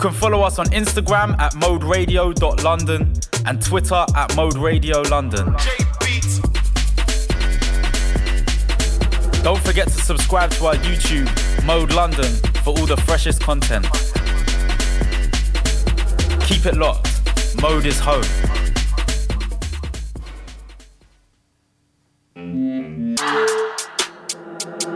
can follow us on Instagram at moderadio.london and Twitter at moderadiolondon. Don't forget to subscribe to our YouTube, Mode London, for all the freshest content. Keep it locked. Mode is home.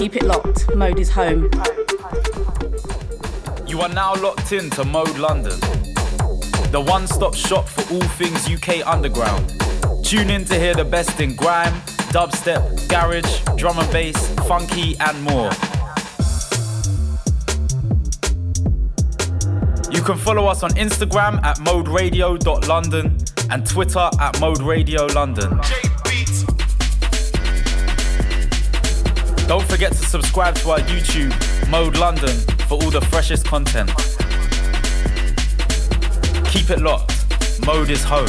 Keep it locked. Mode is home. You are now locked in to Mode London, the one stop shop for all things UK underground. Tune in to hear the best in grime, dubstep, garage, drum and bass, funky, and more. You can follow us on Instagram at moderadio.london and Twitter at Mode Don't forget to subscribe to our YouTube, Mode London, for all the freshest content. Keep it locked. Mode is home.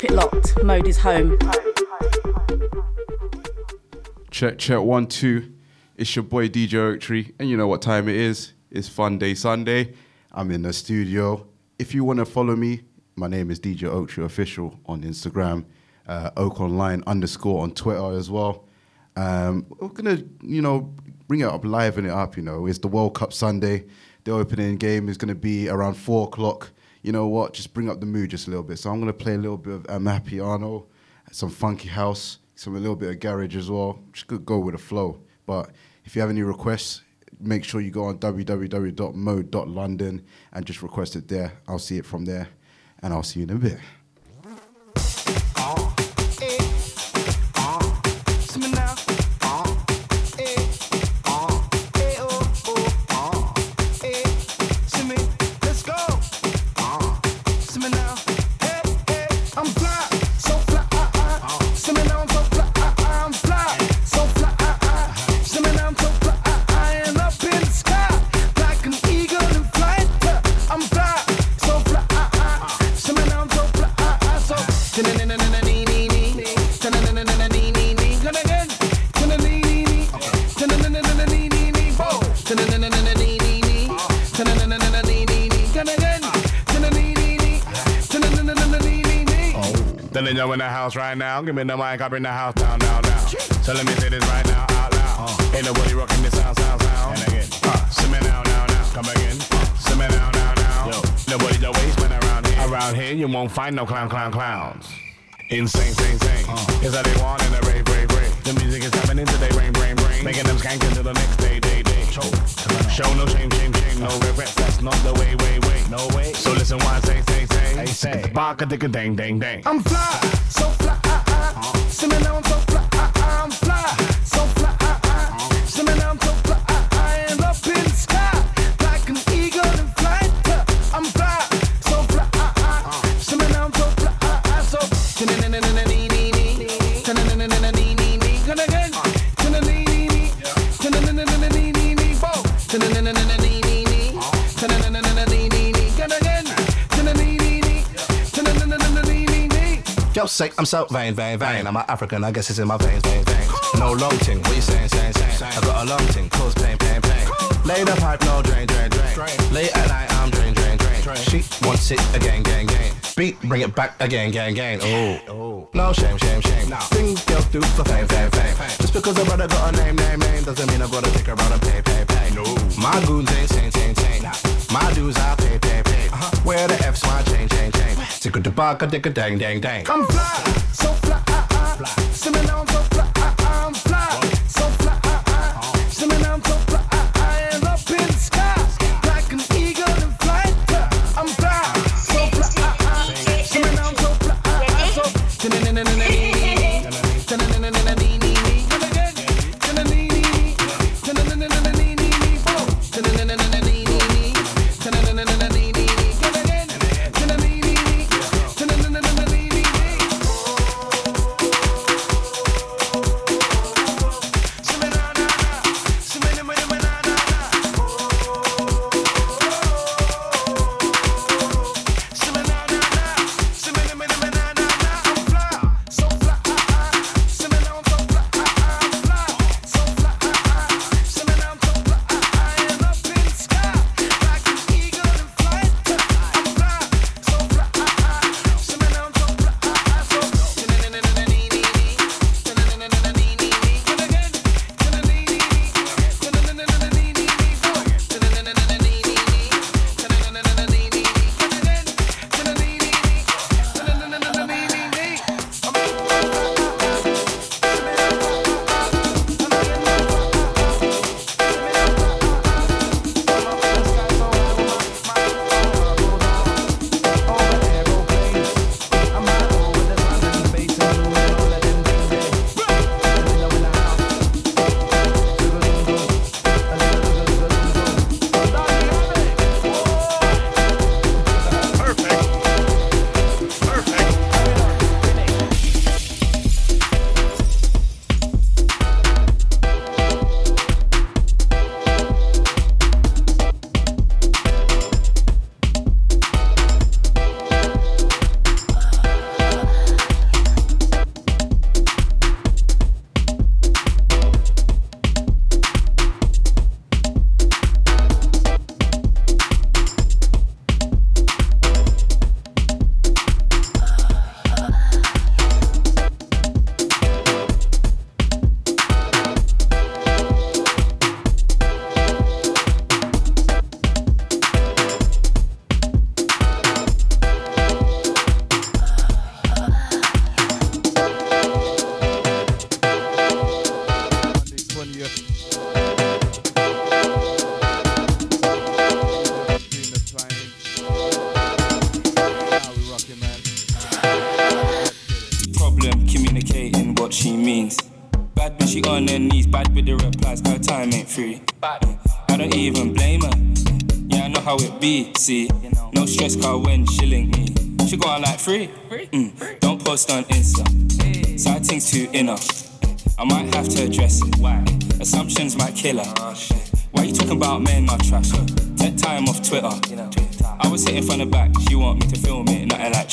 Keep it locked. Mode is home. Check, check, one, two. It's your boy DJ Oaktree, and you know what time it is. It's Fun Day Sunday. I'm in the studio. If you want to follow me, my name is DJ Oaktree Official on Instagram, uh, Oak Online underscore on Twitter as well. Um, we're gonna, you know, bring it up, liven it up. You know, it's the World Cup Sunday. The opening game is gonna be around four o'clock. You know what? Just bring up the mood just a little bit. So I'm gonna play a little bit of um, Amapiano, some funky house, some a little bit of garage as well. Just go- go with the flow. But if you have any requests, make sure you go on www.mode.london and just request it there. I'll see it from there, and I'll see you in a bit. Know in the house right now. Give me the mic, I bring the house down, down, down. So let me say this right now, out loud. Ain't nobody rocking this sound, sound, sound. And again, uh, simmer now, now, now. Come again, simmer now, now, now. Yo. Nobody the waste man around here. Around here, you won't find no clown, clown, clowns. Insane, sane, sane. Uh. Is that they want in a rave, rave, rave. The music is tapping into their brain, brain, brain. Making them skank until the next day, day, day. Show no shame, shame, shame. No regrets, that's not the way, way, way. No way. So listen why I say, say, say. Hey, say. Baka, dicka, dang, dang, dang. I'm fly, so fly, uh, uh. See me now, I'm so fly, Yo, say I'm so vain, vain, vain. I'm an African, I guess it's in my veins, veins, veins. No long ting, what you saying, saying, saying? I got a long ting, cause pain, pain, pain. Lay the pipe, no drain, drain, drain. Late at night, I'm drain, drain, drain. She wants it again, gang, gang. Beat, bring it back again, gang, gang. Oh, no shame, shame, shame. Things girls do for fame, fame, fame. Just because a brother got a name, name, name, doesn't mean I gotta take her out and pay, pay, pay. No, my goons ain't sane, sane, sane. My dues I pay, pay, pay. Uh-huh. Where the F's my chain, chain, chain. Tick a baka, dick a dang, dang, dang. I'm fly, so fly, uh, uh. See me now, I'm so fly, uh. I'm fly, fly,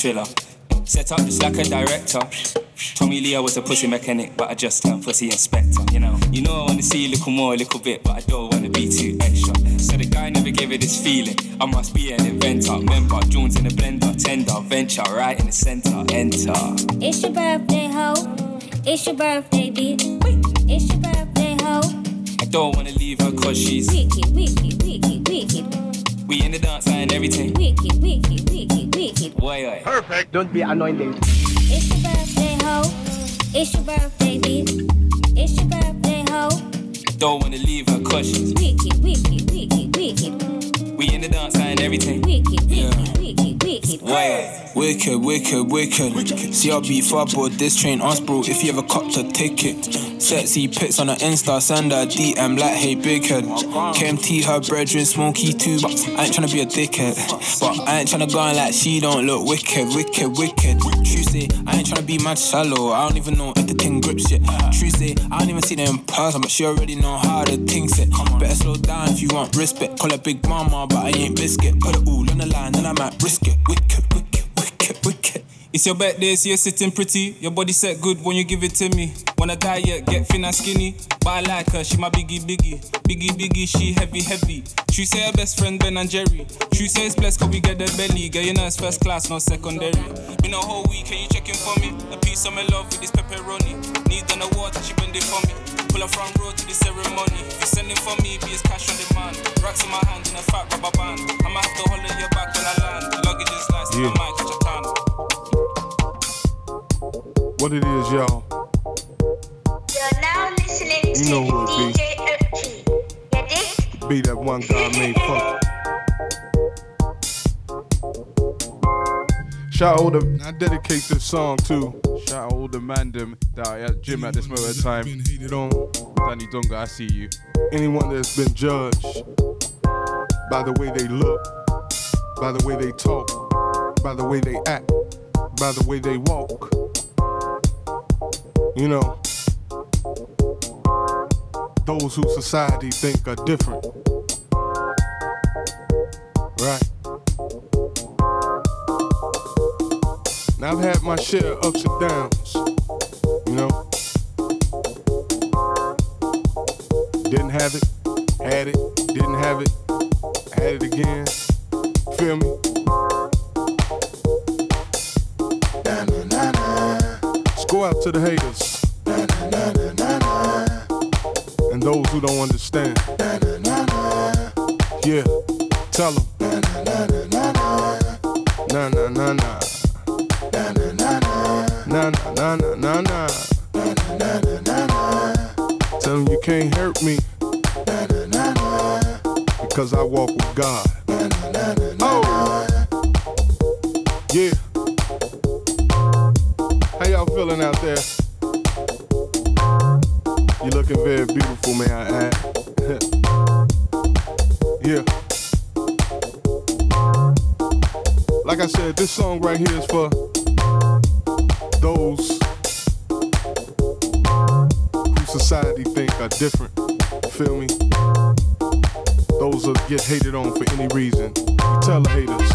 thriller. Set up just like a director. Tommy Leo was a pussy mechanic, but I just turned pussy inspector. You know, you know I wanna see a little more, a little bit, but I don't wanna be too extra. So the guy never gave it this feeling. I must be an inventor. Member, Jones in the blender, tender, venture, right in the center, enter. It's your birthday, ho. It's your birthday, bitch. It's your birthday, ho. I don't wanna leave her cause she's Wicked, wicked, wicked, wicked, we in the dance and everything. wicked, wicked, wicked, wicked. Why, why? Don't be annoying. It's your birthday, ho. It's your birthday, bitch. It's your birthday, ho. Don't wanna leave her cause she's Wicked, wicked, wicked, wicked, we in the dance and everything. wicked, wicked, wicked, wicked. Why? Wicked, wicked, wicked. CRB far board, this train us, bro. If you ever copped a ticket, sexy pics on her Insta, send her DM like, hey, big head. KMT, her brethren, smoky too, but I ain't tryna be a dickhead. But I ain't tryna go on like she don't look wicked, wicked, wicked. True say, I ain't tryna be mad shallow. I don't even know if the thing grips yet. True say, I don't even see them in person, but she already know how the thing set. Better slow down if you want respect. Call her big mama, but I ain't biscuit. Put it all on the line, and I might risk it. Wicked, wicked. It's your birthday, so you're sitting pretty. Your body set good when you give it to me. Wanna diet, get thin and skinny. But I like her, she my biggie biggie. Biggie biggie, she heavy heavy. True say her best friend Ben and Jerry. True say it's blessed cause we get the belly. Girl, you know it's first class, not secondary. Been a whole week, can you check in for me? A piece of my love with this pepperoni. Need the water, she bend it for me. Pull her front row to the ceremony. If you sending for me, be as cash on demand. Rocks in my hand in a fat rubber band. I'ma have to hold your back when I land. Luggage is nice, Yeah. I might catch a tan. What it is, y'all? You're now listening to You know who it. DJ it? Be that one guy made funky. Shout out the I dedicate this song to Shout out all the mandem that are at gym at this moment in time. on. Danny Donga, I see you. Anyone that's been judged by the way they look, by the way they talk, by the way they act, by the way they walk. You know, those who society think are different. Right. Now I've had my share of ups and downs, you know. Didn't have it, had it, didn't have it, had it again. Feel me? Go out to the haters. And those who don't understand. Yeah, tell them. Nah, nah, nah, nah. Tell them you can't hurt me. Because I walk with God. Oh! Yeah. Y'all feeling out there? You looking very beautiful, may I add. yeah. Like I said, this song right here is for those who society think are different. Feel me? Those that get hated on for any reason. You tell the haters.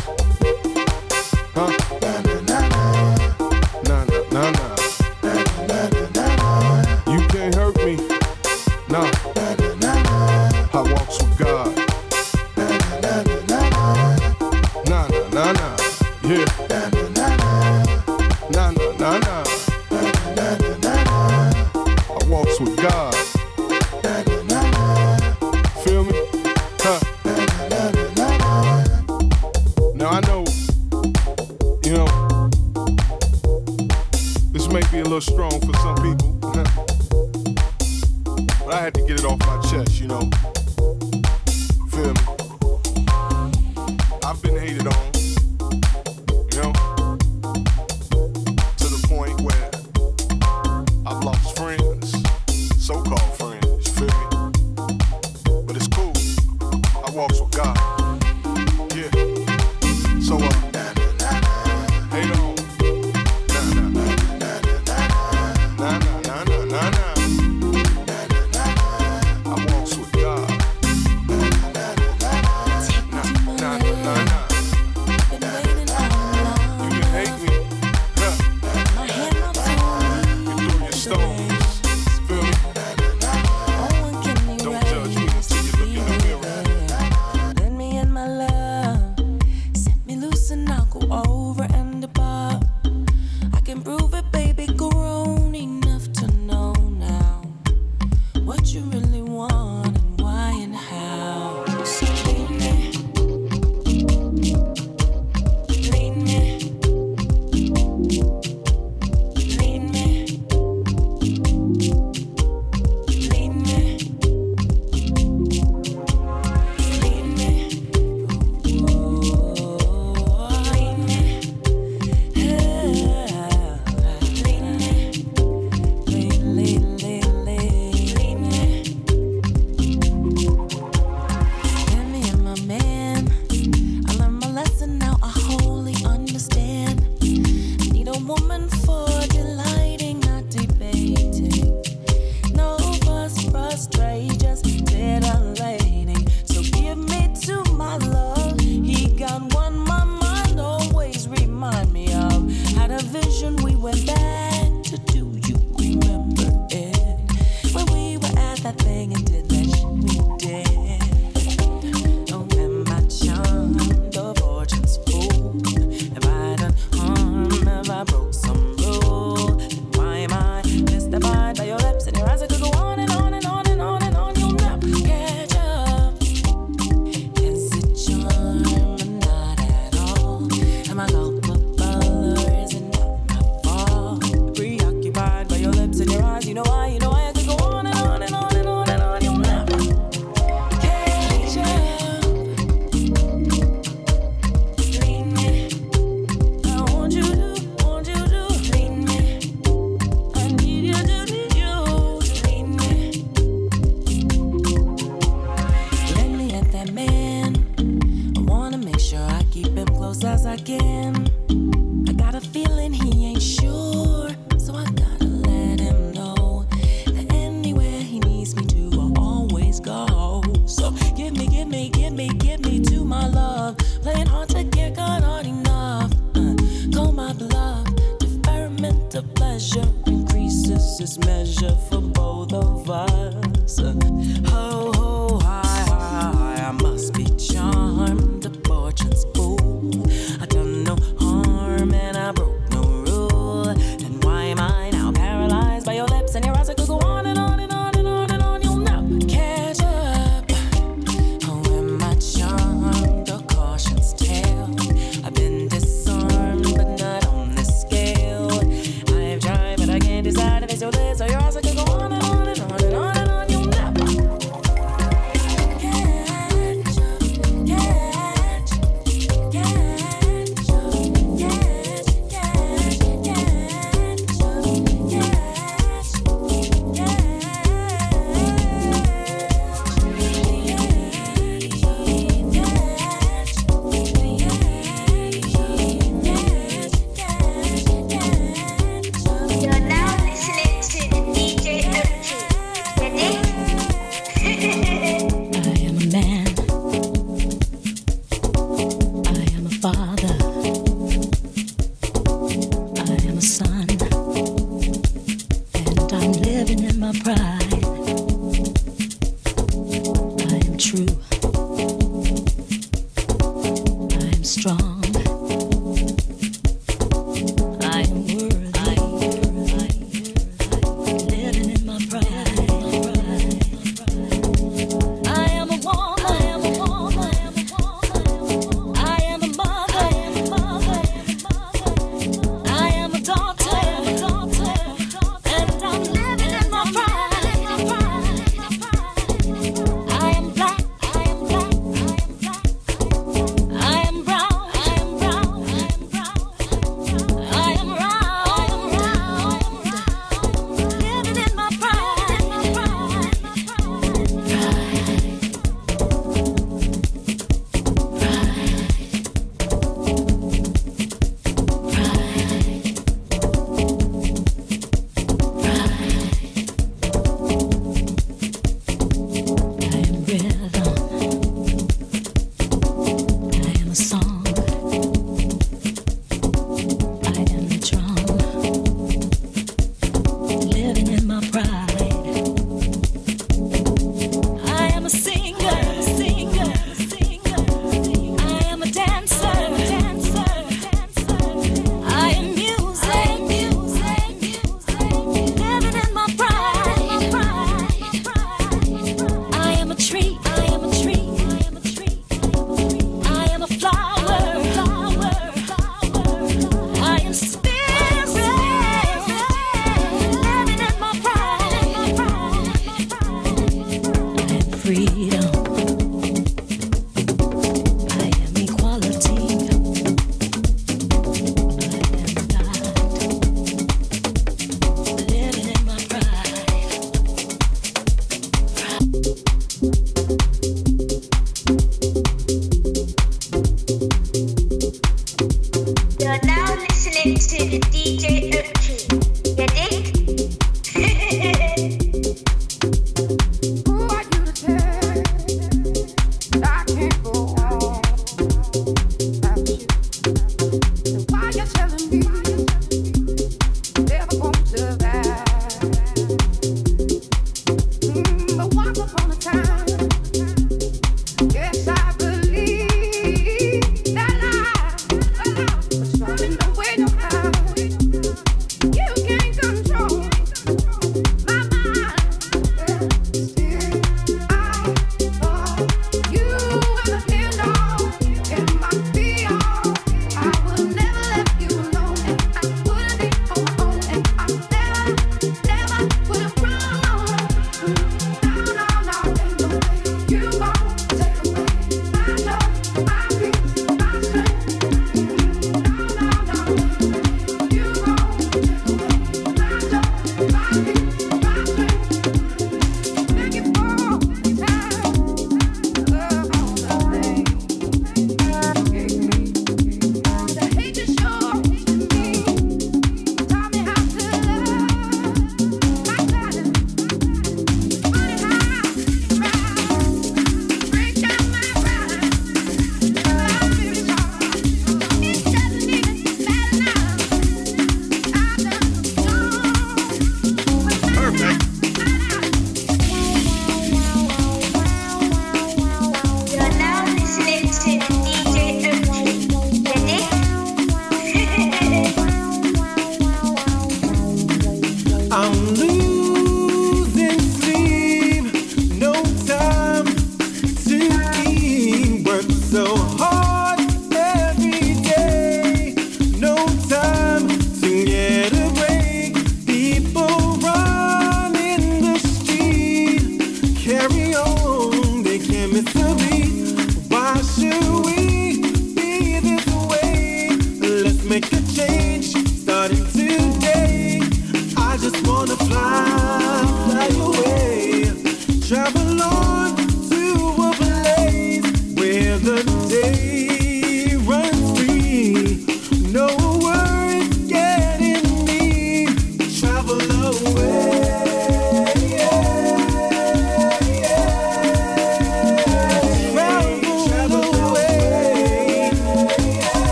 Huh? Nah,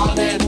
morning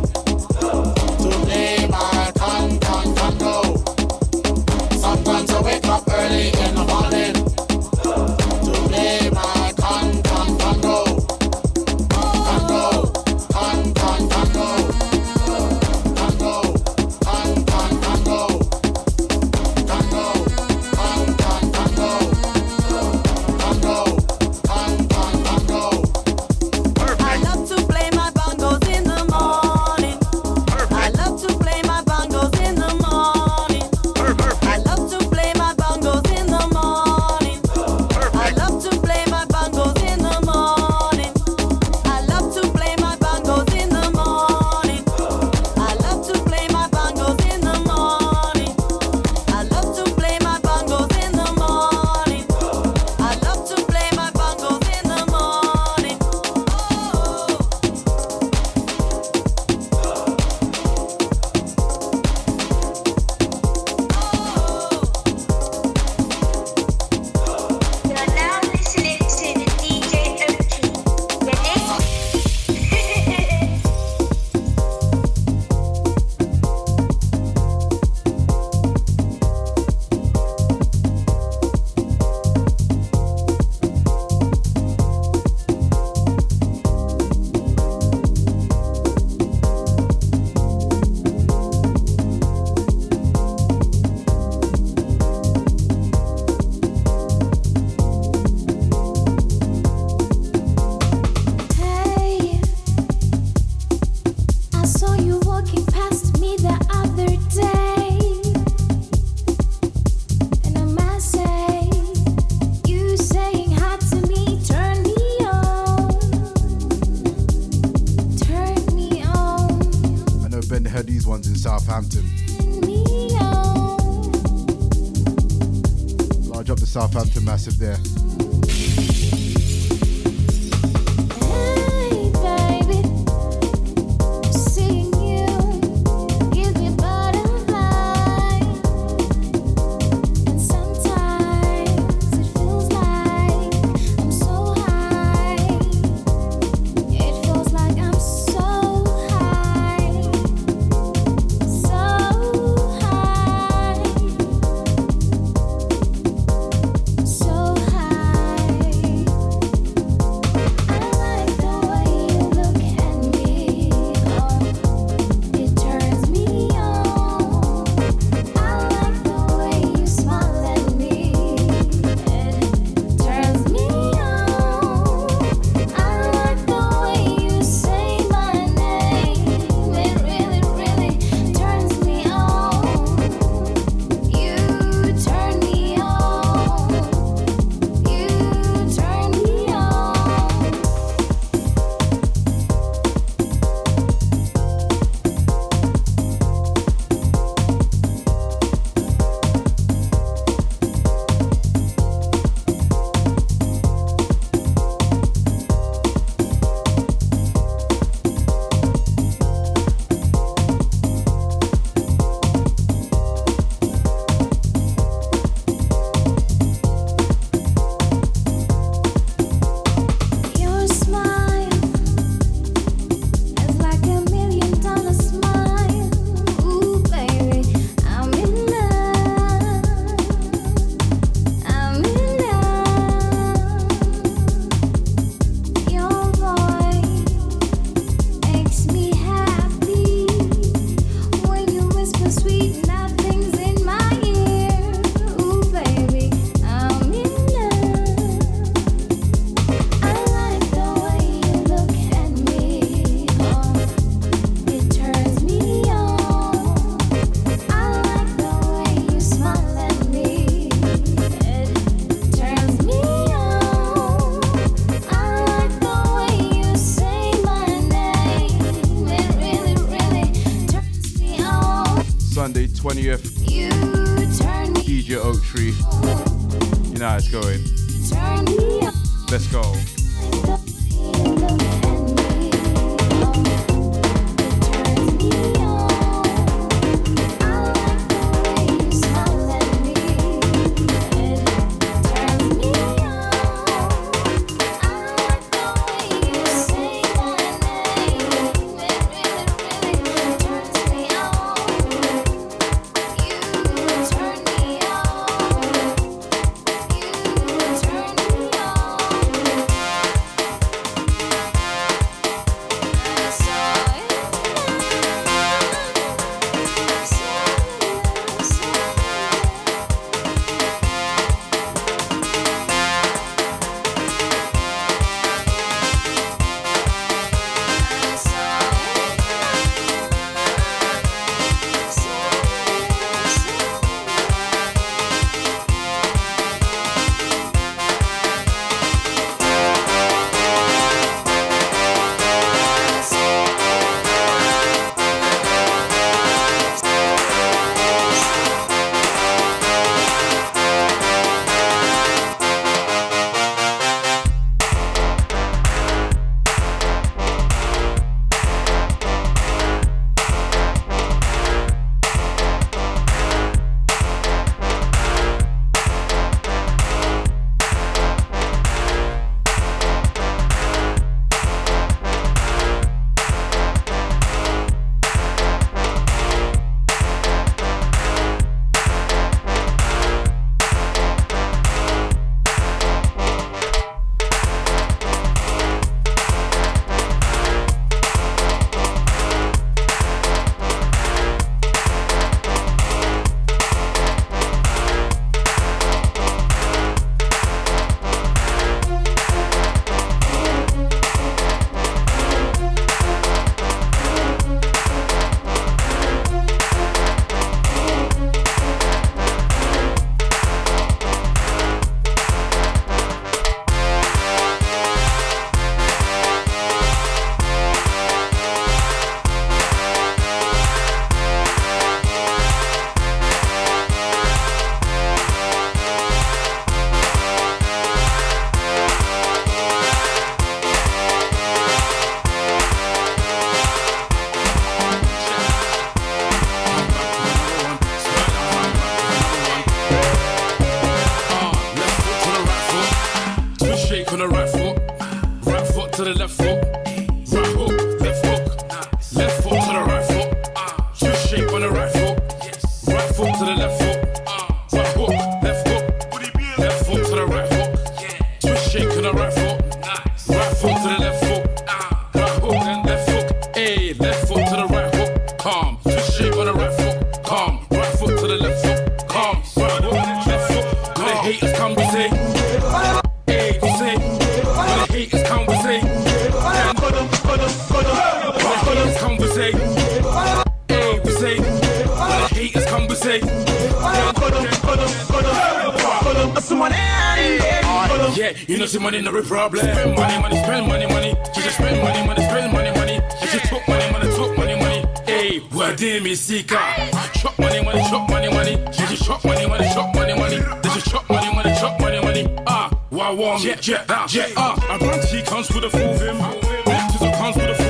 money no a problem. Spend money, money, spend money, money. You just spend money, money, spend money, money. You just talk money, money, talk money, money. Hey, where did me seek Chop money, money, chop money, money. You just chop money, money, chop money, money. They just chop money, money, chop money, money. Ah, why warm jet, jet, that, jet. Ah, a T comes with a full vim. Baptism comes with a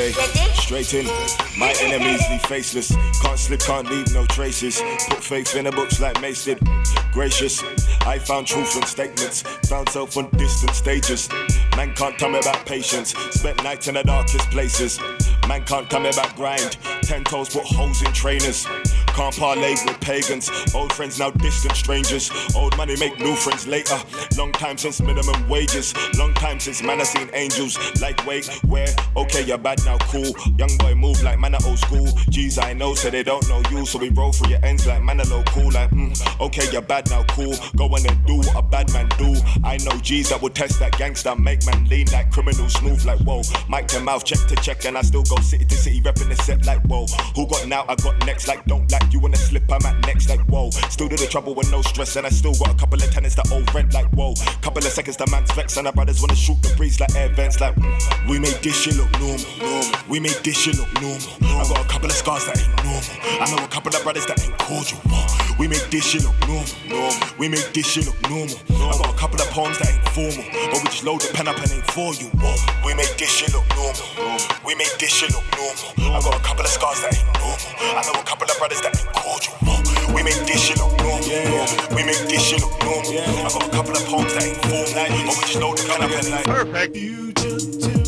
Okay, straight in. My enemies leave faceless. Can't slip, can't leave no traces. Put faith in the books like did. Gracious, I found truth in statements. Found self on distant stages. Man can't tell me about patience. Spent nights in the darkest places. Man can't tell me about grind. Ten toes put holes in trainers. Can't parlay with pagans. Old friends now distant strangers. Old money make new friends later. Long time since minimum wages. Long time since man I seen angels. Like wait, where? Okay, you're bad now, cool. Young boy move like man at old school. G's I know, so they don't know you. So we roll through your ends like man a low cool. Like mm, okay, you're bad now, cool. Go on and do what a bad man do. I know G's that will test that gangster, make man lean like criminal, smooth like whoa. Mic to mouth, check to check, and I still go city to city, repping the set like whoa. Who got now? I got next like don't like you wanna slip. I'm at next like whoa. Still do the trouble with no stress, and I still got a couple of tenants that old rent like whoa whoa. Couple of seconds, the man's vexed, and the brothers wanna shoot the breeze like air vents. Like, we made this shit look normal, normal. We made this shit look normal. I got a couple of scars that ain't normal. I know a couple of brothers that ain't cordial. Whoa. We make this shit look normal. normal. We make this shit look normal. normal. I got a couple of poems that ain't formal, but we just load the pen up and ain't for you. We make this shit look normal. normal. We make this shit look normal. I got a couple of scars that ain't normal. I know a couple of brothers that ain't cordial. We make this shit look normal. Yeah. We make this shit look normal. Yeah. I got a couple of poems that ain't formal, but we just load the pen up and ain't perfect. You just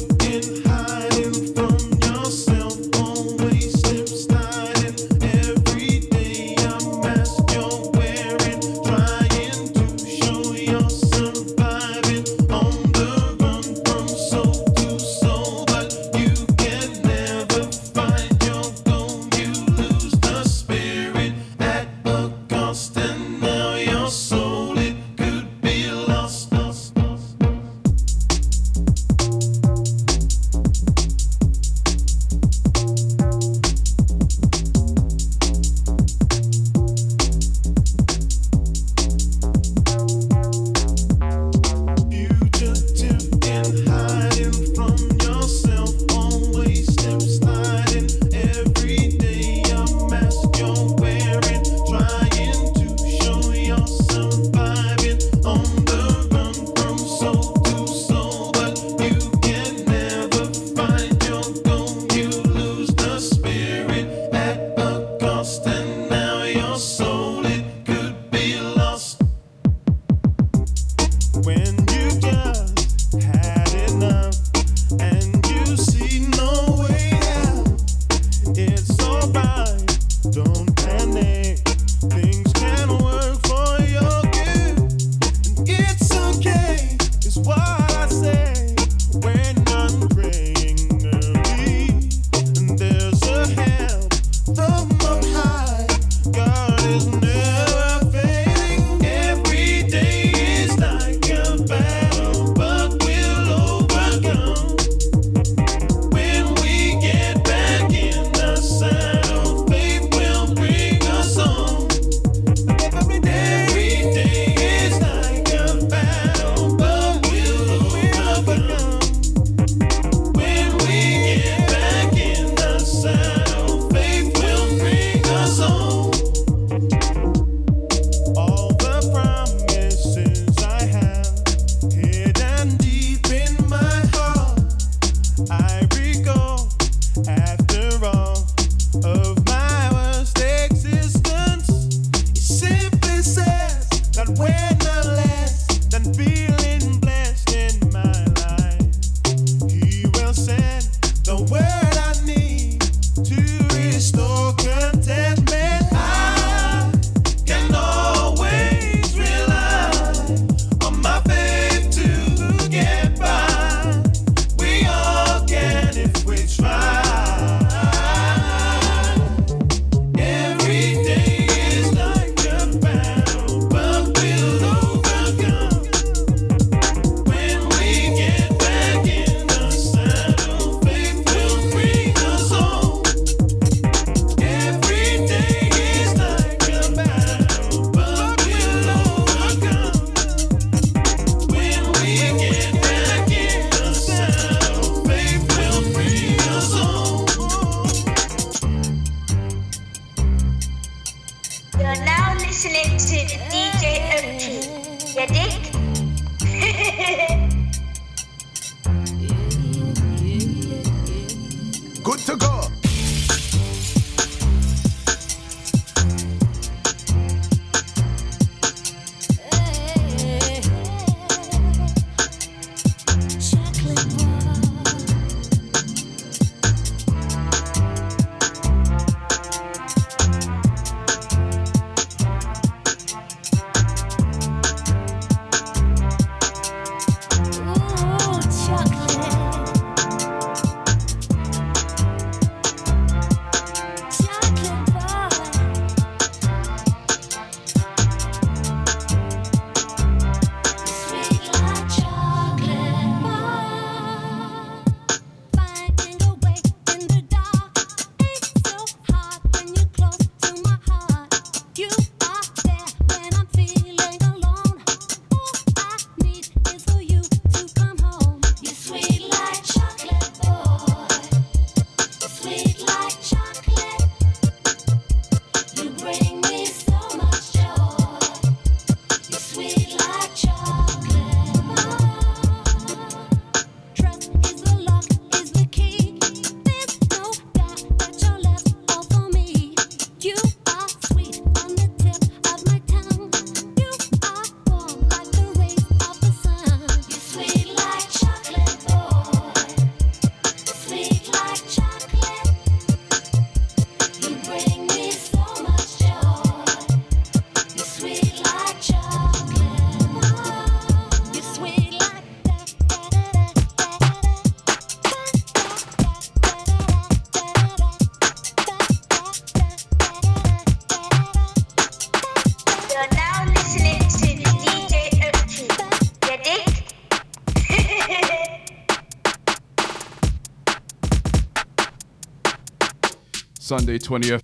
Sunday 20th.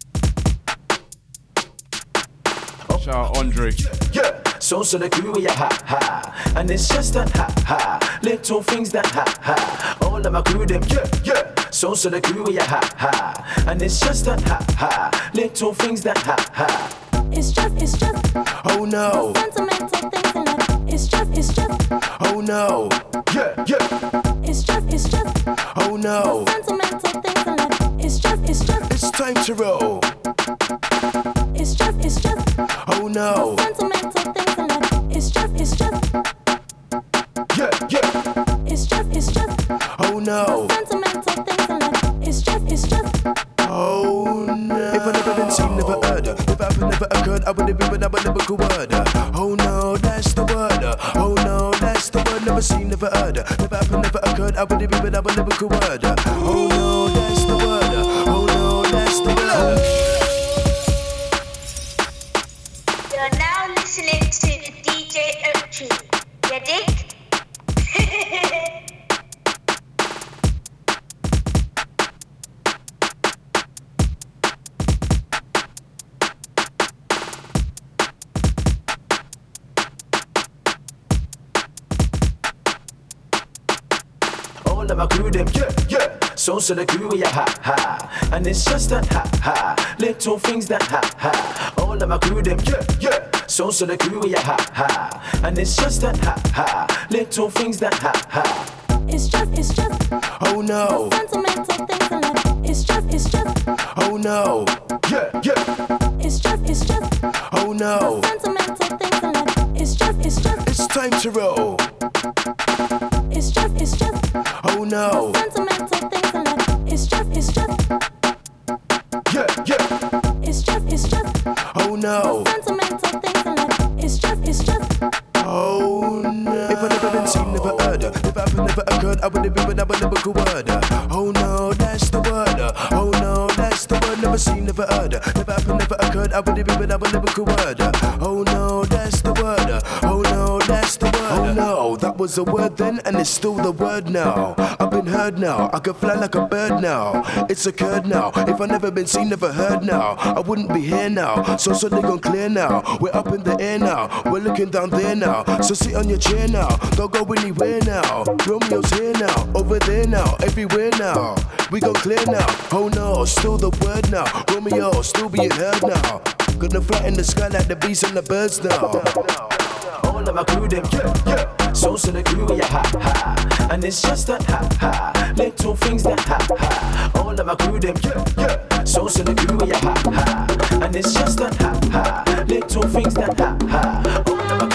Shout out Andre. Yeah, so Solid Crew, yeah, ha ha. And it's just that ha ha. Little things that ha ha. All of my crew, them, yeah, yeah. So Solid Crew, yeah, ha ha. And it's just that ha ha. Little things that ha ha. It's just, it's just Oh no, sentimental things in life. It's just, it's just, oh no. Yeah, yeah, it's just, it's just oh no. It's just, it's just, It's time to roll. it's just, it's just Oh no. sentimental things in life. It's just, it's just, Yeah, yeah, it's just, it's just oh no. sentimental things in life. It's just, it's just. Oh no. If I never been seen, never heard her. If I ever never occurred, I would have been without a lyrical word. Oh no, that's the word. Oh no, that's the word. Never seen, never heard her. If I ever never occurred, I would have been without a lyrical word. Oh So, the crew, yeah, ha, ha. And it's just that, ha, ha. Little things that, ha, ha. All of my crew, them, yeah, yeah. So, Solid Crew, yeah, ha, ha. And it's just that, ha, ha. Little things that, ha, ha. It's just, it's just Oh no, sentimental things in life. It's just, it's just, oh no. Yeah, yeah, it's just, it's just oh no. sentimental things in life. It's just, it's just, It's time to roll. Never occurred, I would have been without a lyrical word. Oh no, that's the word. Oh no, that's the word. Oh no, that was a word then, and it's still the word now. I've been heard now. I can fly like a bird now. It's occurred now. If I never been seen, never heard now, I wouldn't be here now. So they gone clear now. We're up in the air now. We're looking down there now. So sit on your chair now. Don't go anywhere now. Romeo's here now. Over there now. Everywhere now. We go clear now. Oh no, still the word now. Romeo still being heard now. Gonna fly in the sky like the bees and the birds now. All of my crew, them, yeah, yeah. So, Solid Crew, yeah, ha, ha. And it's just that, ha, ha. Little things that, ha, ha. All of my crew, them, yeah, yeah. So, Solid Crew, yeah, ha, ha. And it's just that, ha, ha. Little things that, ha, ha. All of my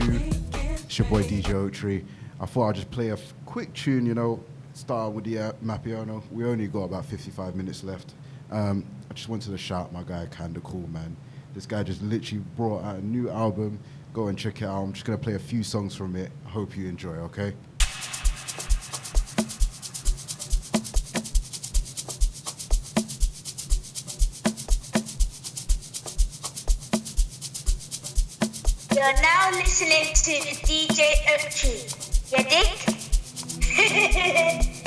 two. It's your boy DJ Otree. I thought I'd just play a f- quick tune, you know, Start with the uh, Mapiano. We only got about 55 minutes left. Um, I just wanted to shout my guy, Kanda Cool, man. This guy just literally brought out a new album. Go and check it out. I'm just going to play a few songs from it. I hope you enjoy, okay? You're now listening to DJ Ochi. You dig?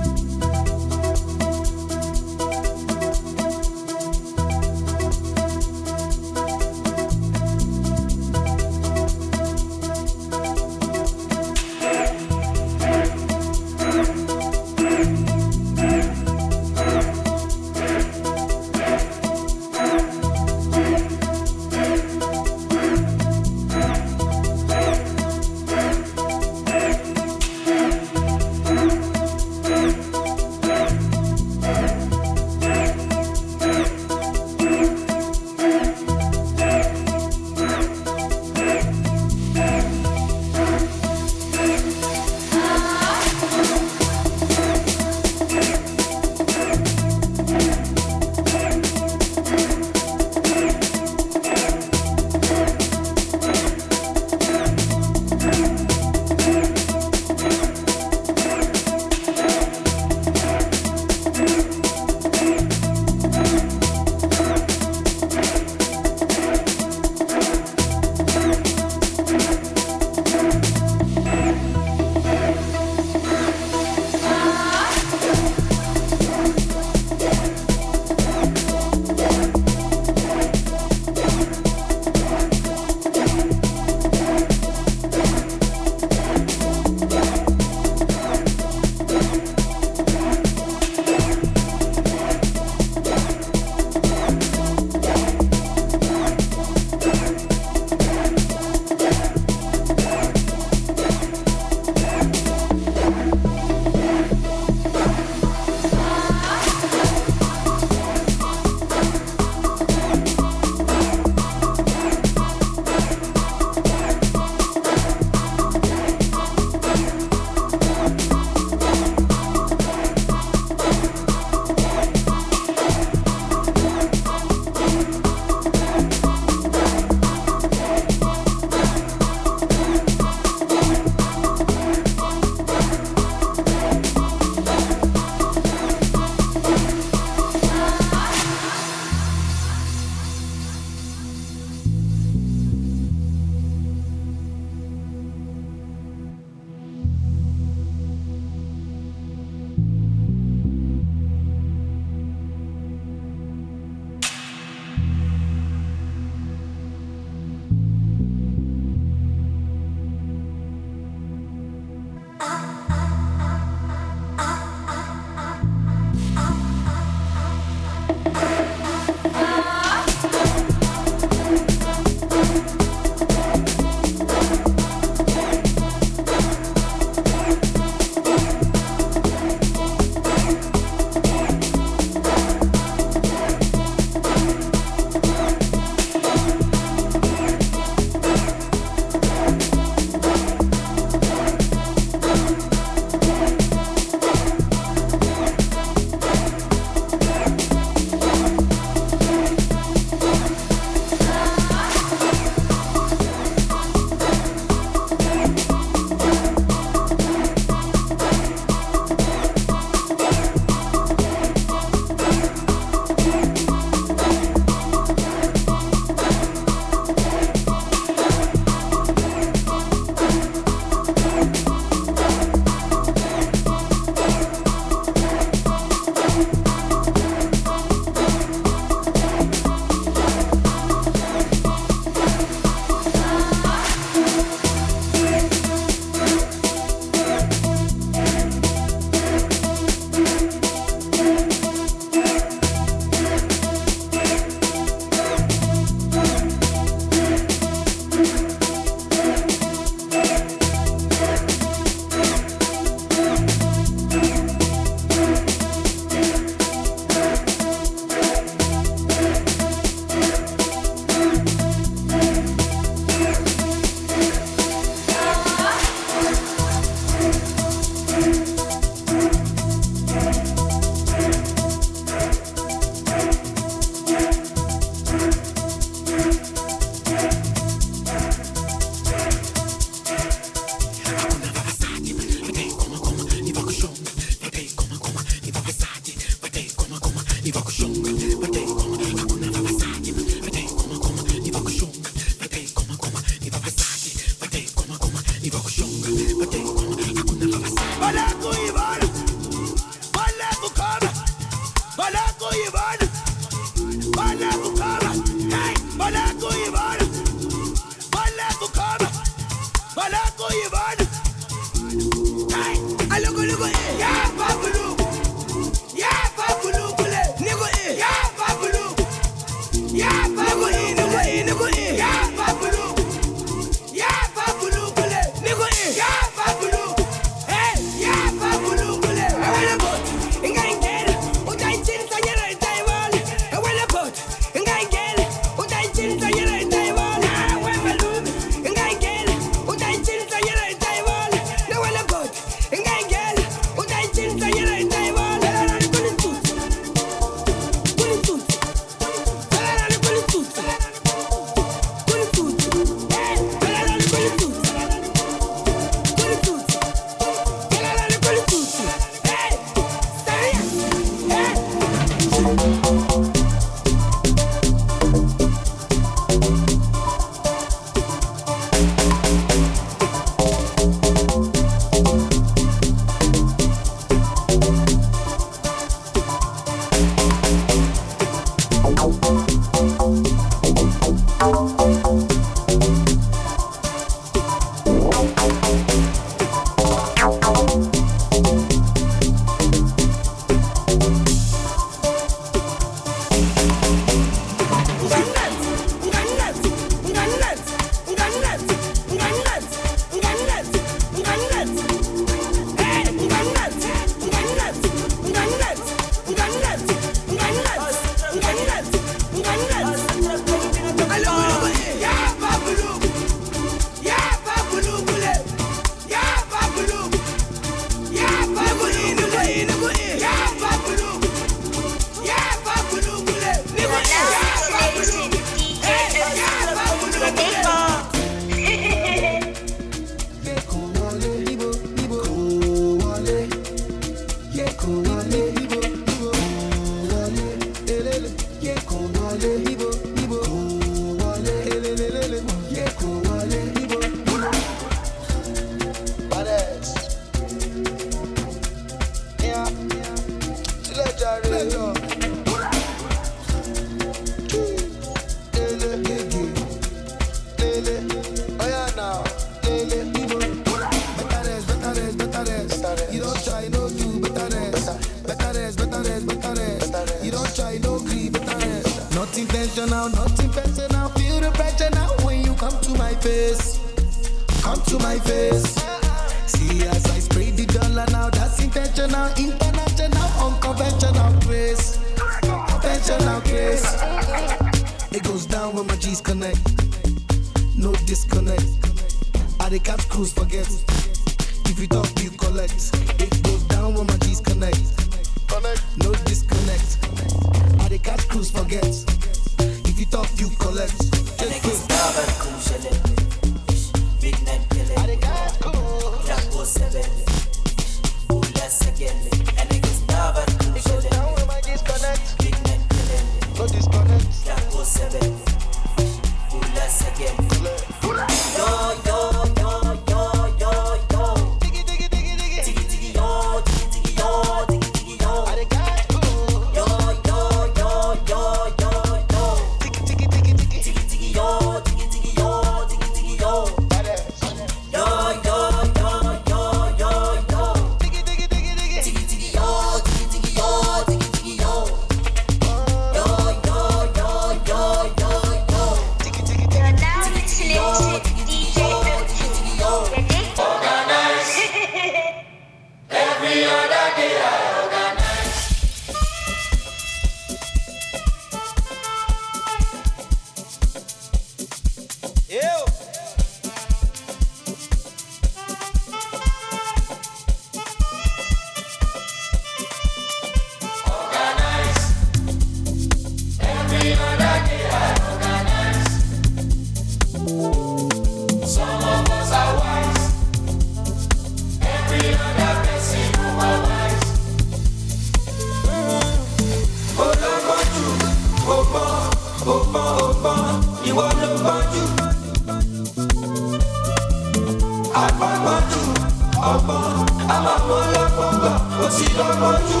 lọ́gbọ́n a máa mọ̀ lọ́gbọ́n gbà ó ti lọ́gbọ́n jù.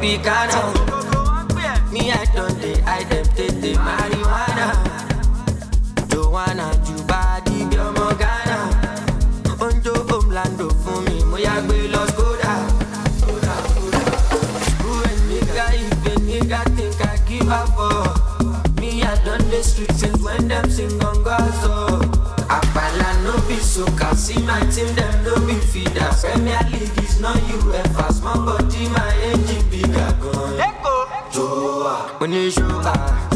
Tropicana. Me, I don't they, hide them they marijuana. Don't take the marijuana. Joanna, Juba, Dibio, Morgana. Onjo, Omlando, for me, my Moyagbe, Los Goda. Who and nigga, even nigga think I give up for. Me, I don't the streets since when them sing on Gazo. Apala no be so can see my team, them no be feeder. Premier League is not UEFA, small body, my engine. planejo. Ah.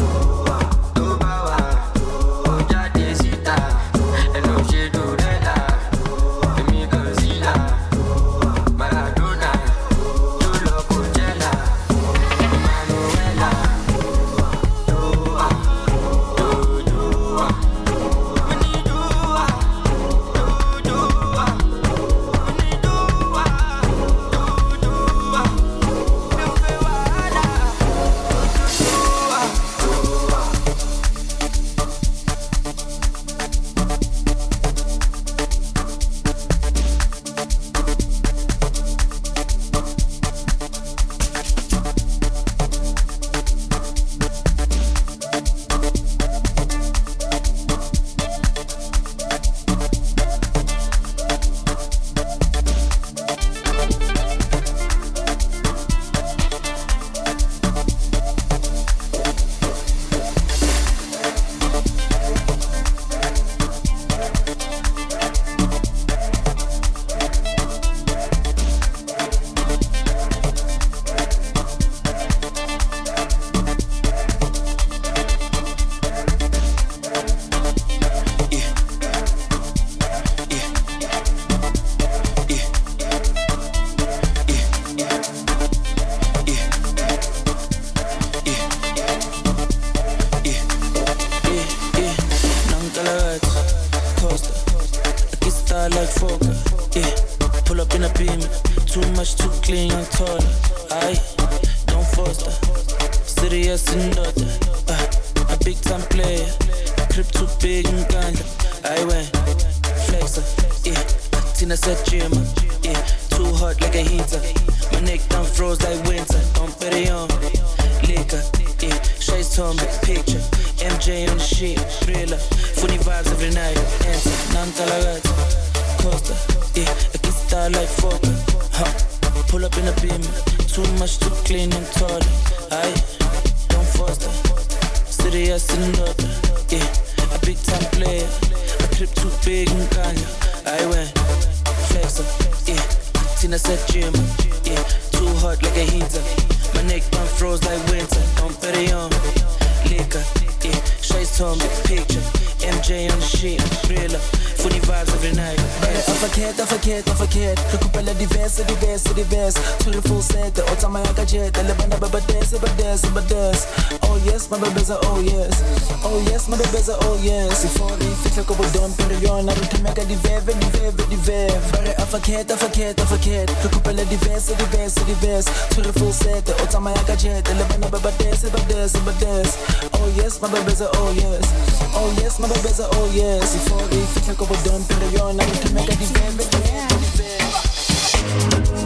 the best. Beautiful set, oh, the time I got jet. The living up about this, about this, about this. Oh yes, my baby's a oh yes. Oh yes, my baby's a oh yes. If all if it's like over done, pero yo now you can make a defend, but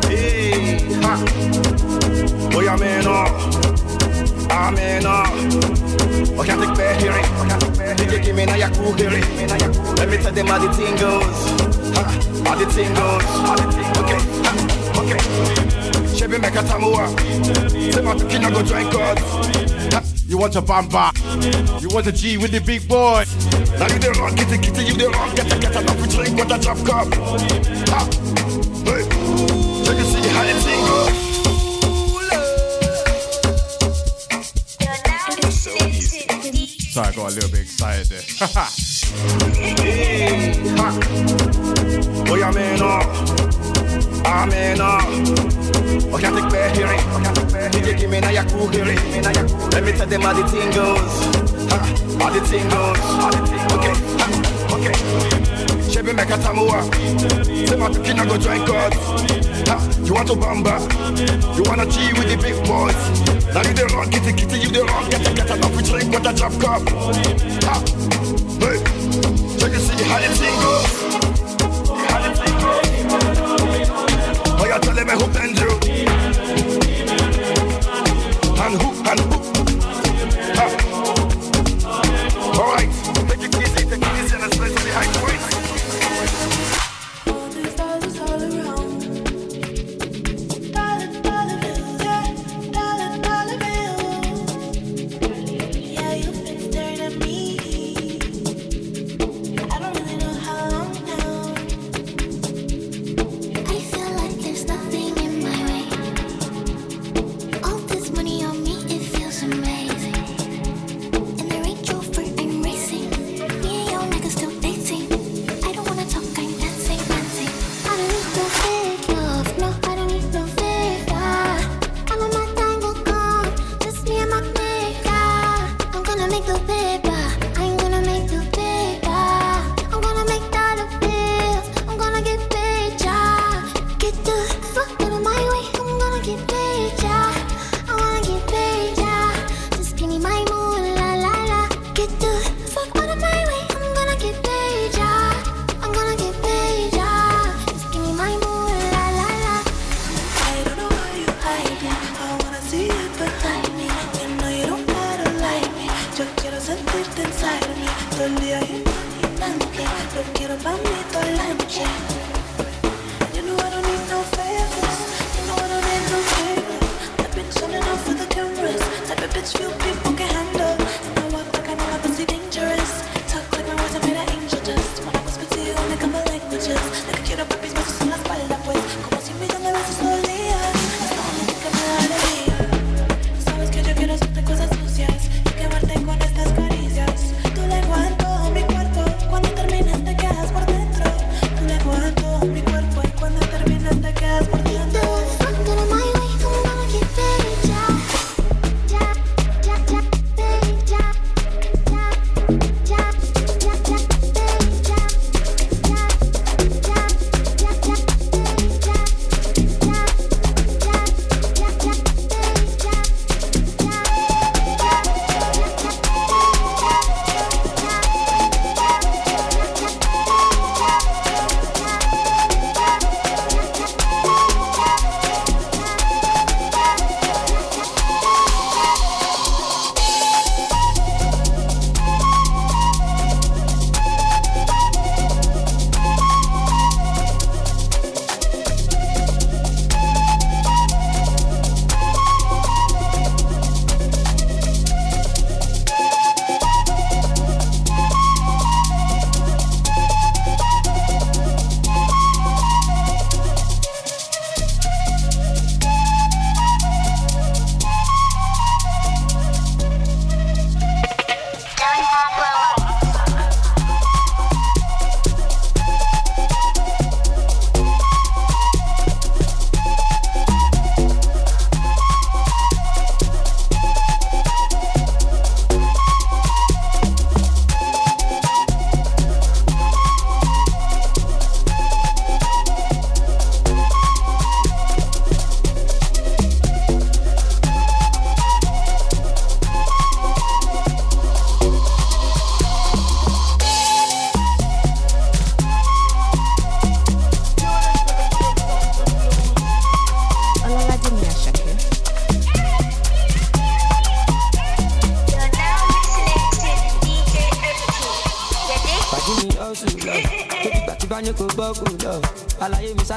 Hey, ha. Boy, I'm in awe. I'm in awe. I can't take back here. I You. Give me now your cool here, Let me tell them how the thing goes. Ha, how the thing. How the thing goes. Katamoa. Them out to go God. You want a bamba. You want a G with the big boy. Now you the wrong kitty kitty, you the wrong get a get a not drink with a drop cup. Ha. Hey. See how I got a little bit excited there. Oh, oh. Amena ah. Oga take bear here You give me na ya cool here Let me tell them how the thing goes How the thing goes Okay, okay. Shebi make a tamuwa Say my pikin I go join God. You want to bamba? You wanna G with the big boys? Now you the wrong kitty kitty You the wrong get a get a Now we drink with a drop cup. Hey. Check and see how the thing goes you tell me who bend you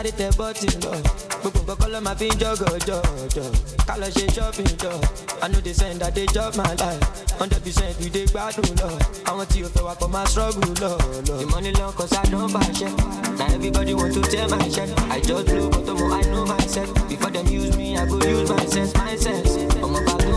sáré tẹ bọ́tì lọ gbogbo nǹkan kọ́ my máa fi jọ̀jọ̀ ká lọ shopping jọ i no dey send i dey chop my life hundred percent we dey struggle lọ lọ. ìmọ̀ni lọ kọ́ sá dán bá shit. na everybody want to tell my shit. i just the bottom I know myself before dem use me i go use my sense my sense ọmọ bá tó.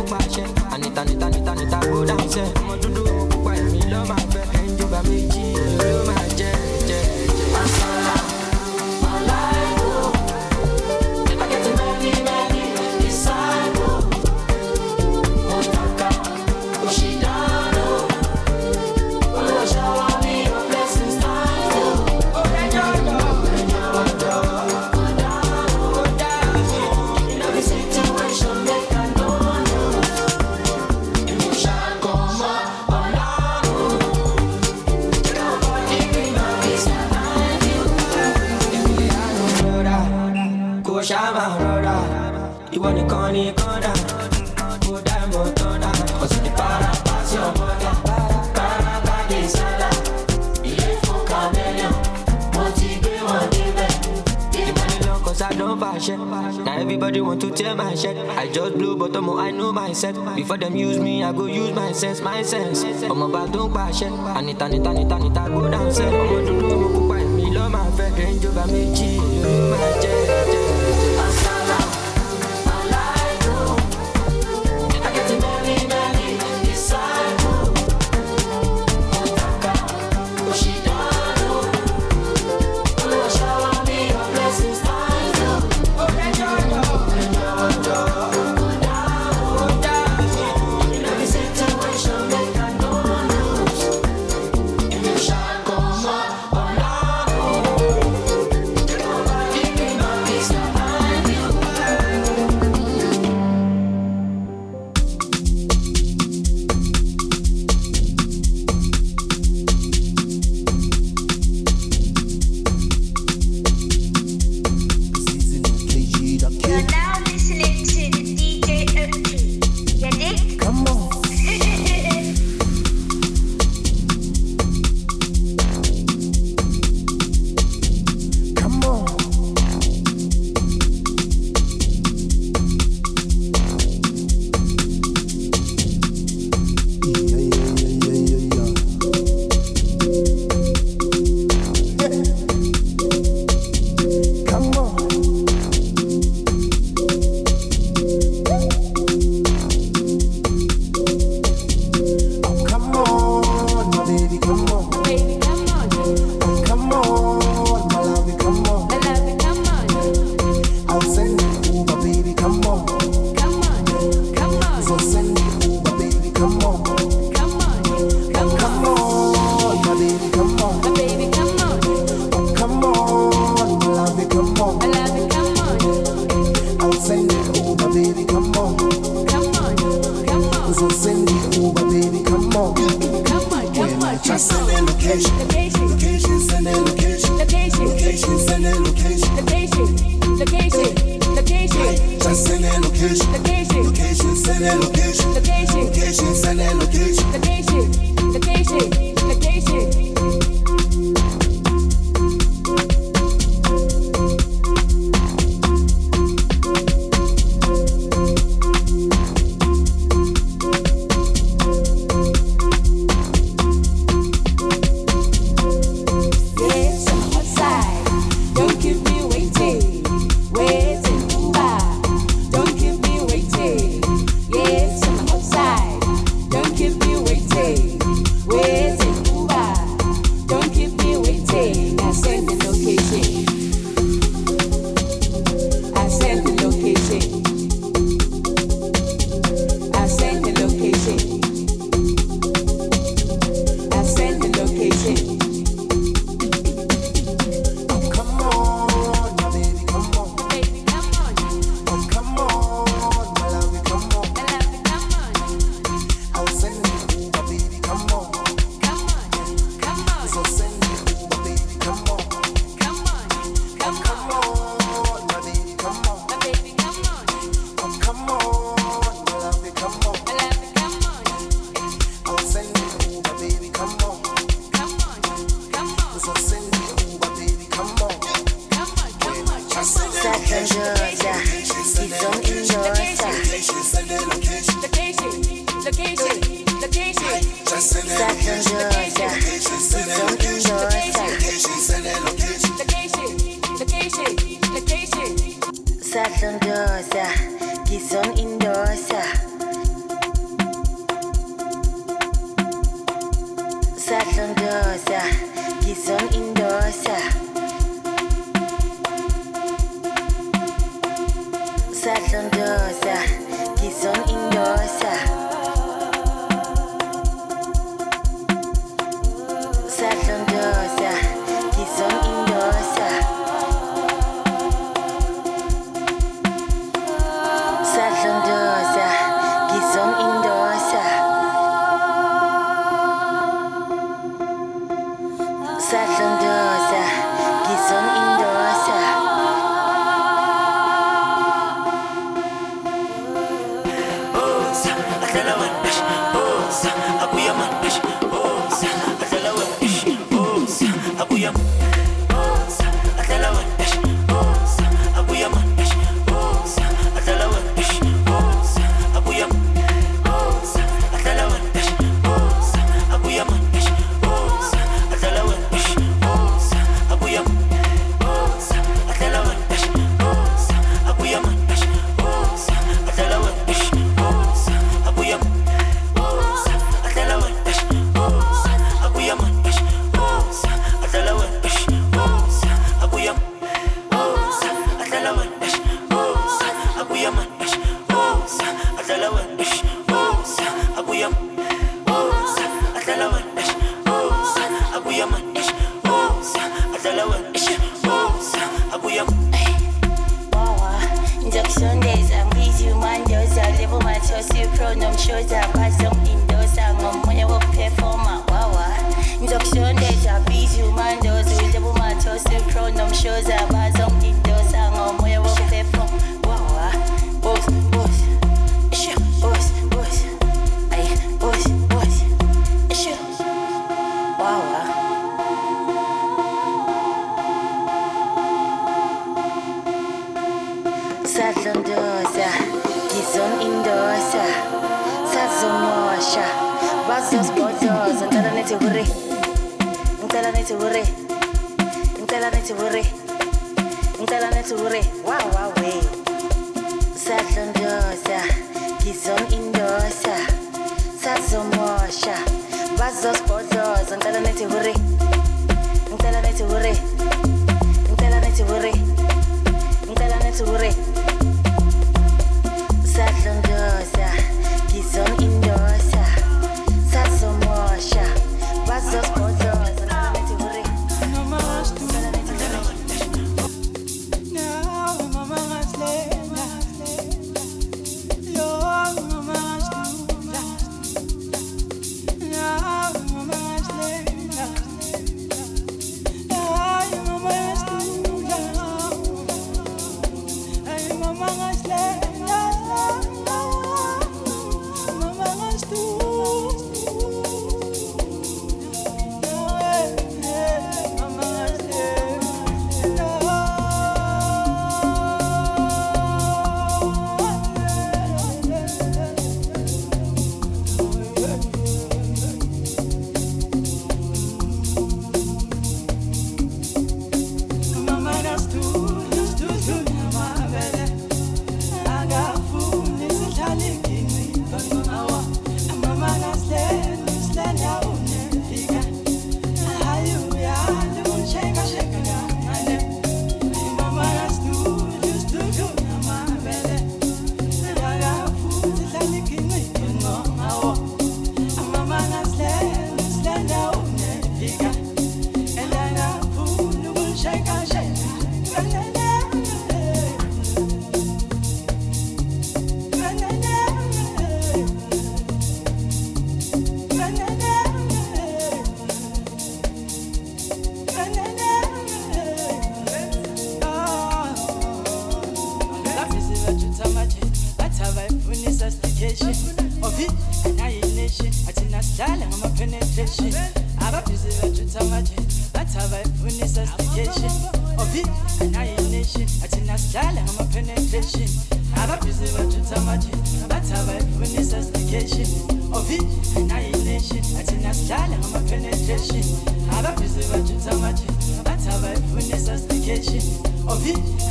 want to tear my shirt. I just blow bottom, I know myself. Before them use me, I go use my sense, my sense. I'm about to pass it. I need, I need, I need, I need, I go dance. I'm going to do, I'm going me, love my friend, Range Rover, me cheap.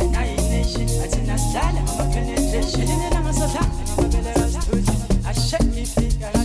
Ovidi nayination athina sidlala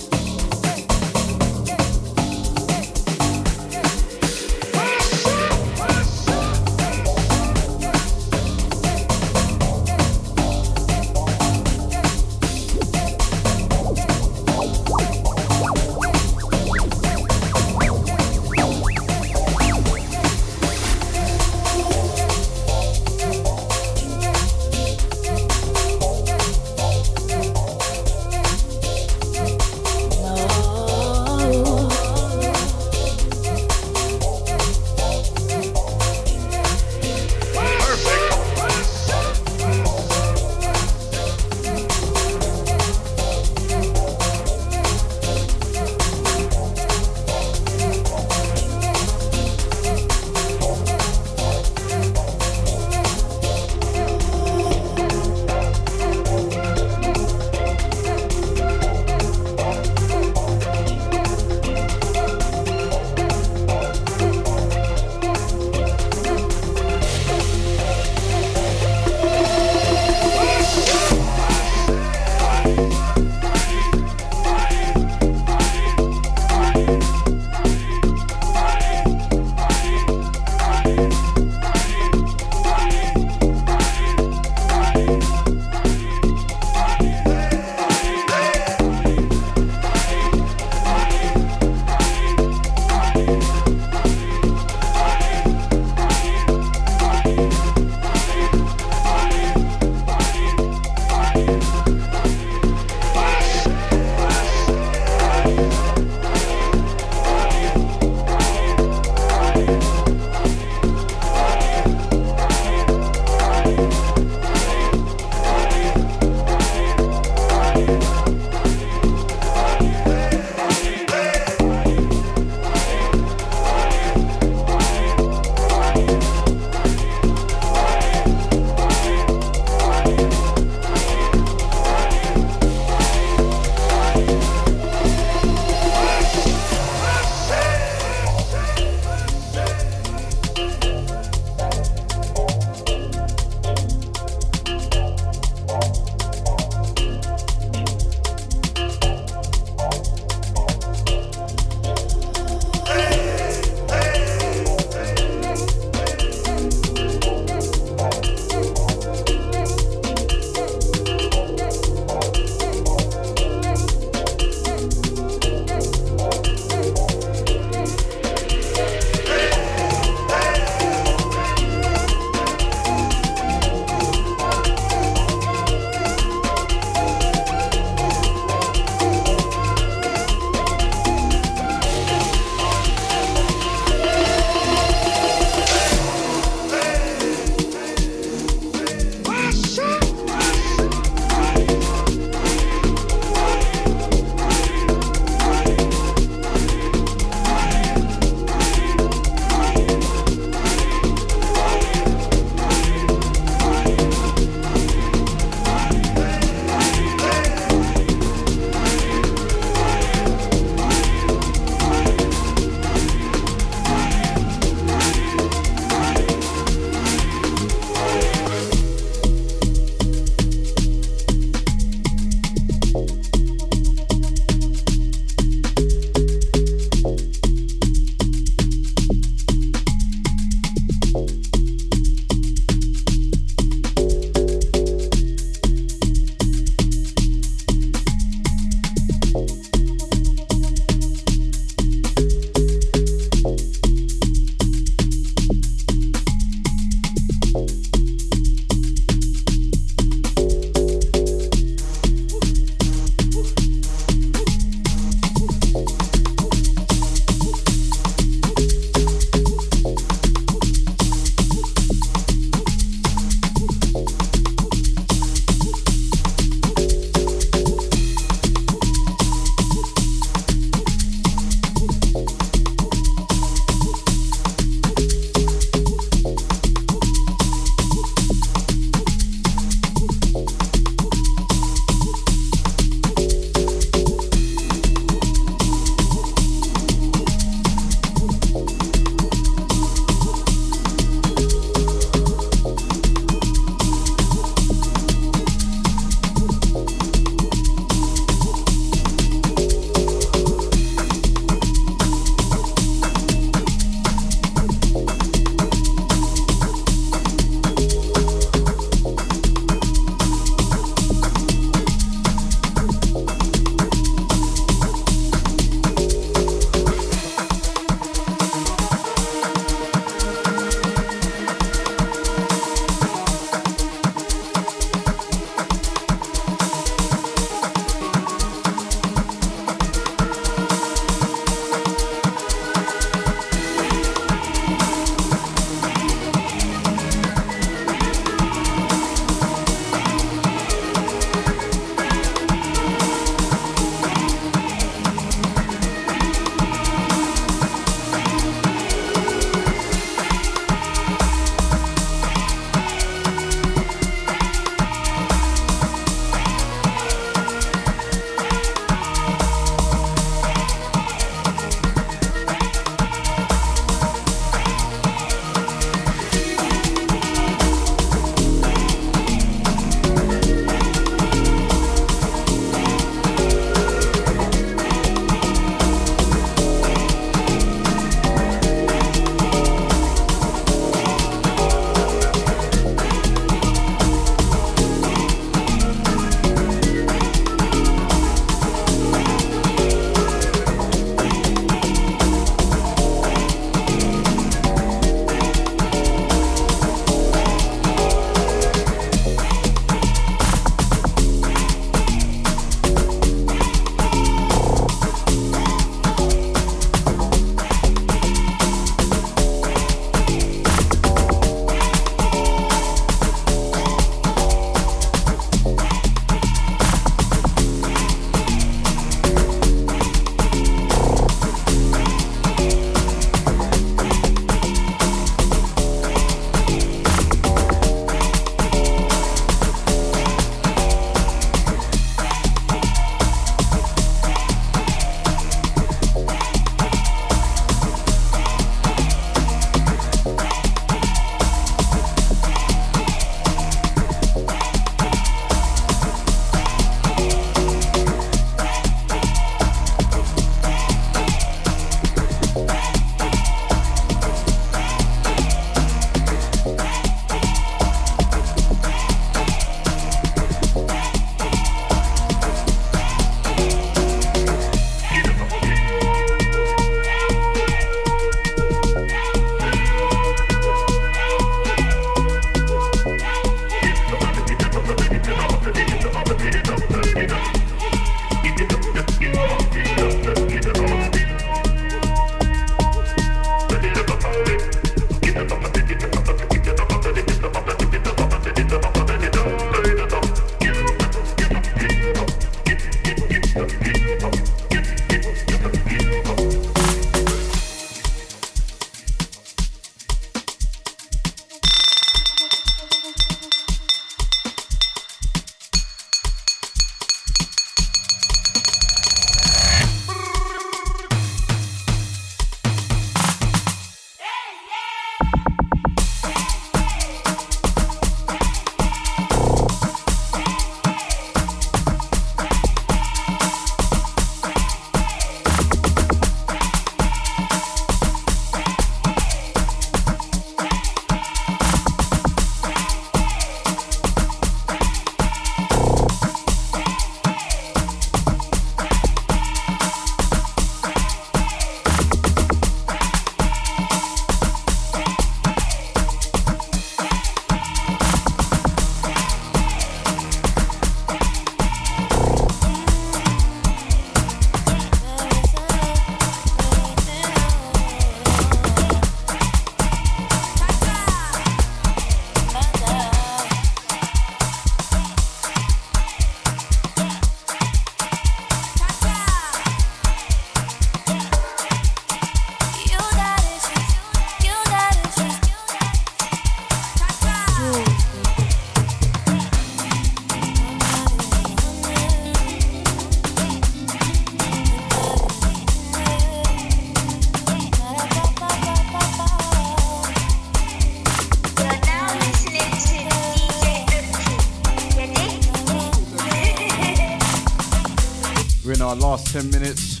our last 10 minutes.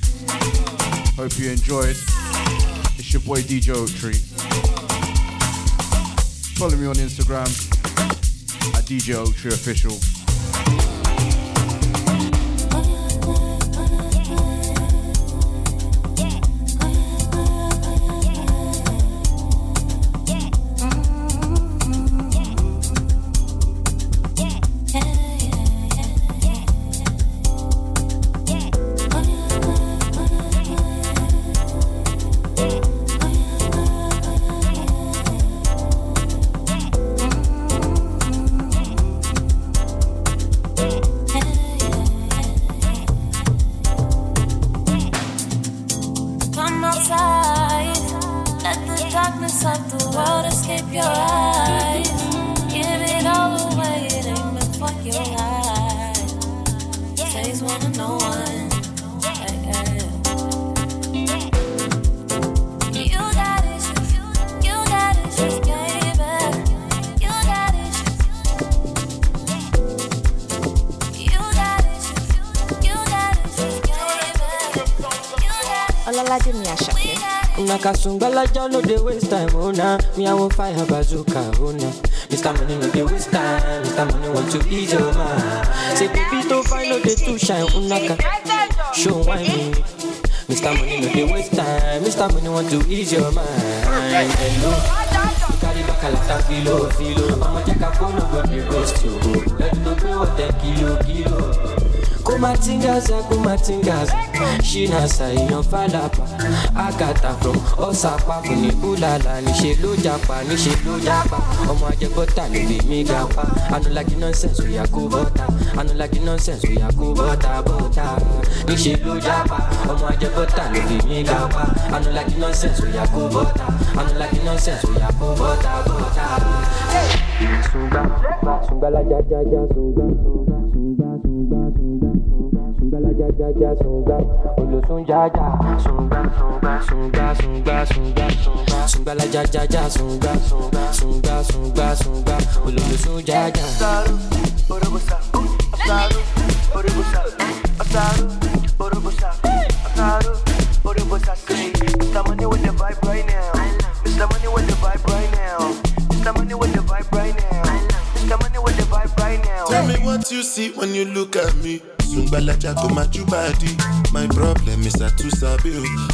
Hope you enjoyed. It's your boy DJ Oak Tree. Follow me on Instagram at DJ Oak Tree Official. Una kasungbala no dey waste time, oh nah. Me I fire bazooka, oh nah. Mr. Money no dey waste time, Mr. Money want to ease your mind. Say baby to find no dey too shine, unaka. Oh show why me. Mr. Money no dey waste time, Mr. Money want to ease your mind. Hello. Carry back a filo, filo. I'ma check a phone, no go dey roast kilo, kilo. Kumatingaza kumatingaza. Ṣínà ṣàìyàn fàlàpà àgàtà from ọ̀sàpá fún ní búlàlà níṣẹ́ ló japa níṣẹ́ ló japa ọmọ ajẹbọ́tà ló lè mí ga pa. Anulagi nonsense oya kó bọ́tà anulagi nonsense oya kó bọ́tà bọ́tà níṣẹ́ japa ọmọ ajẹbọ́tà ló lè mí ga pa. Anulagi nonsense oya kó bọ́tà anulagi nonsense oya kó bọ́tà bọ́tà. Sunga, sunga la ja ja ja sunga, olosun ja ja sunga, sunga, sunga, sunga, sunga, sunga, sunga la ja ja ja sunga, sunga, sunga, sunga, sunga, olosun ja ja. Asaru, orobosa, asaru, orobosa, asaru, orobosa, asaru, orobosa. Say, Mr. Money with the vibe right now. Mr. Money with the vibe right now. You see when you look at me. Sungbalaja go my body. My problem is I too sabi.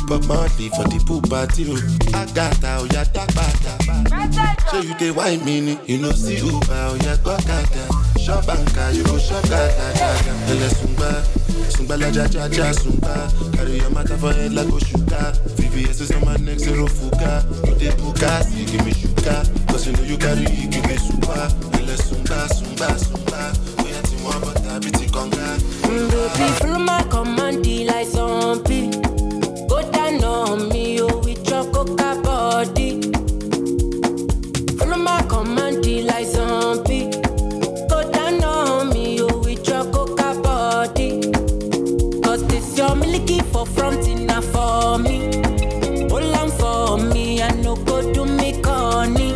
But monthly for the pool party oh. o. Agata oya takpata. Show you the wine mini. You know see Uber oya gbọ́kada. Shop anka you go shop gada gada. Ele sungba. Sungbalaja ja ja sungba. Carry your matter for head like Oshuka. VVS is on my neck zero fuga. You dey buka, see give me sugar. Cause you know you carry give me super. Ele sungba sungba sungba. Oya ti mo bọ́tà bí ti. Baby, my command, like zombie. Go down on me, oh, with your coca body. Follow my command, like zombie. Go down on me, oh, with your coca body. Cause this your milky for front enough for me. Hold on for me, I no go do me corny.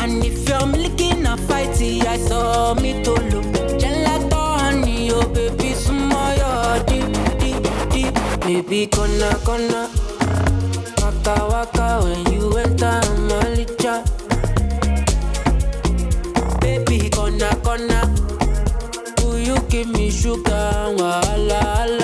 And if you're milky na fighty, I saw me to look. Baby, gonna. Waka, waka, when you enter my licha. Baby, gonna, gonna. Will you give me sugar? Wala, wala.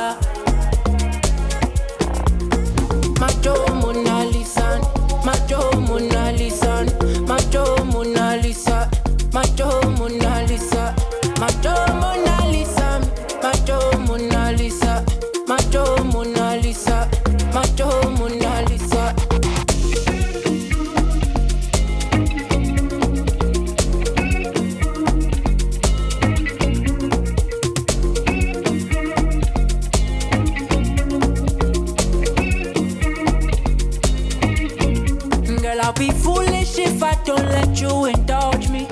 You indulge me.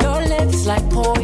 Your lips like poison.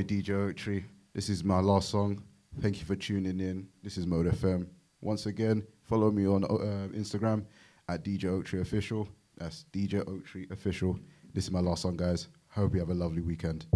boy DJ Oaktree. This is my last song. Thank you for tuning in. This is Mode FM. Once again, follow me on uh, Instagram at DJ Oaktree Official. That's DJ Oaktree Official. This is my last song, guys. Hope you have a lovely weekend.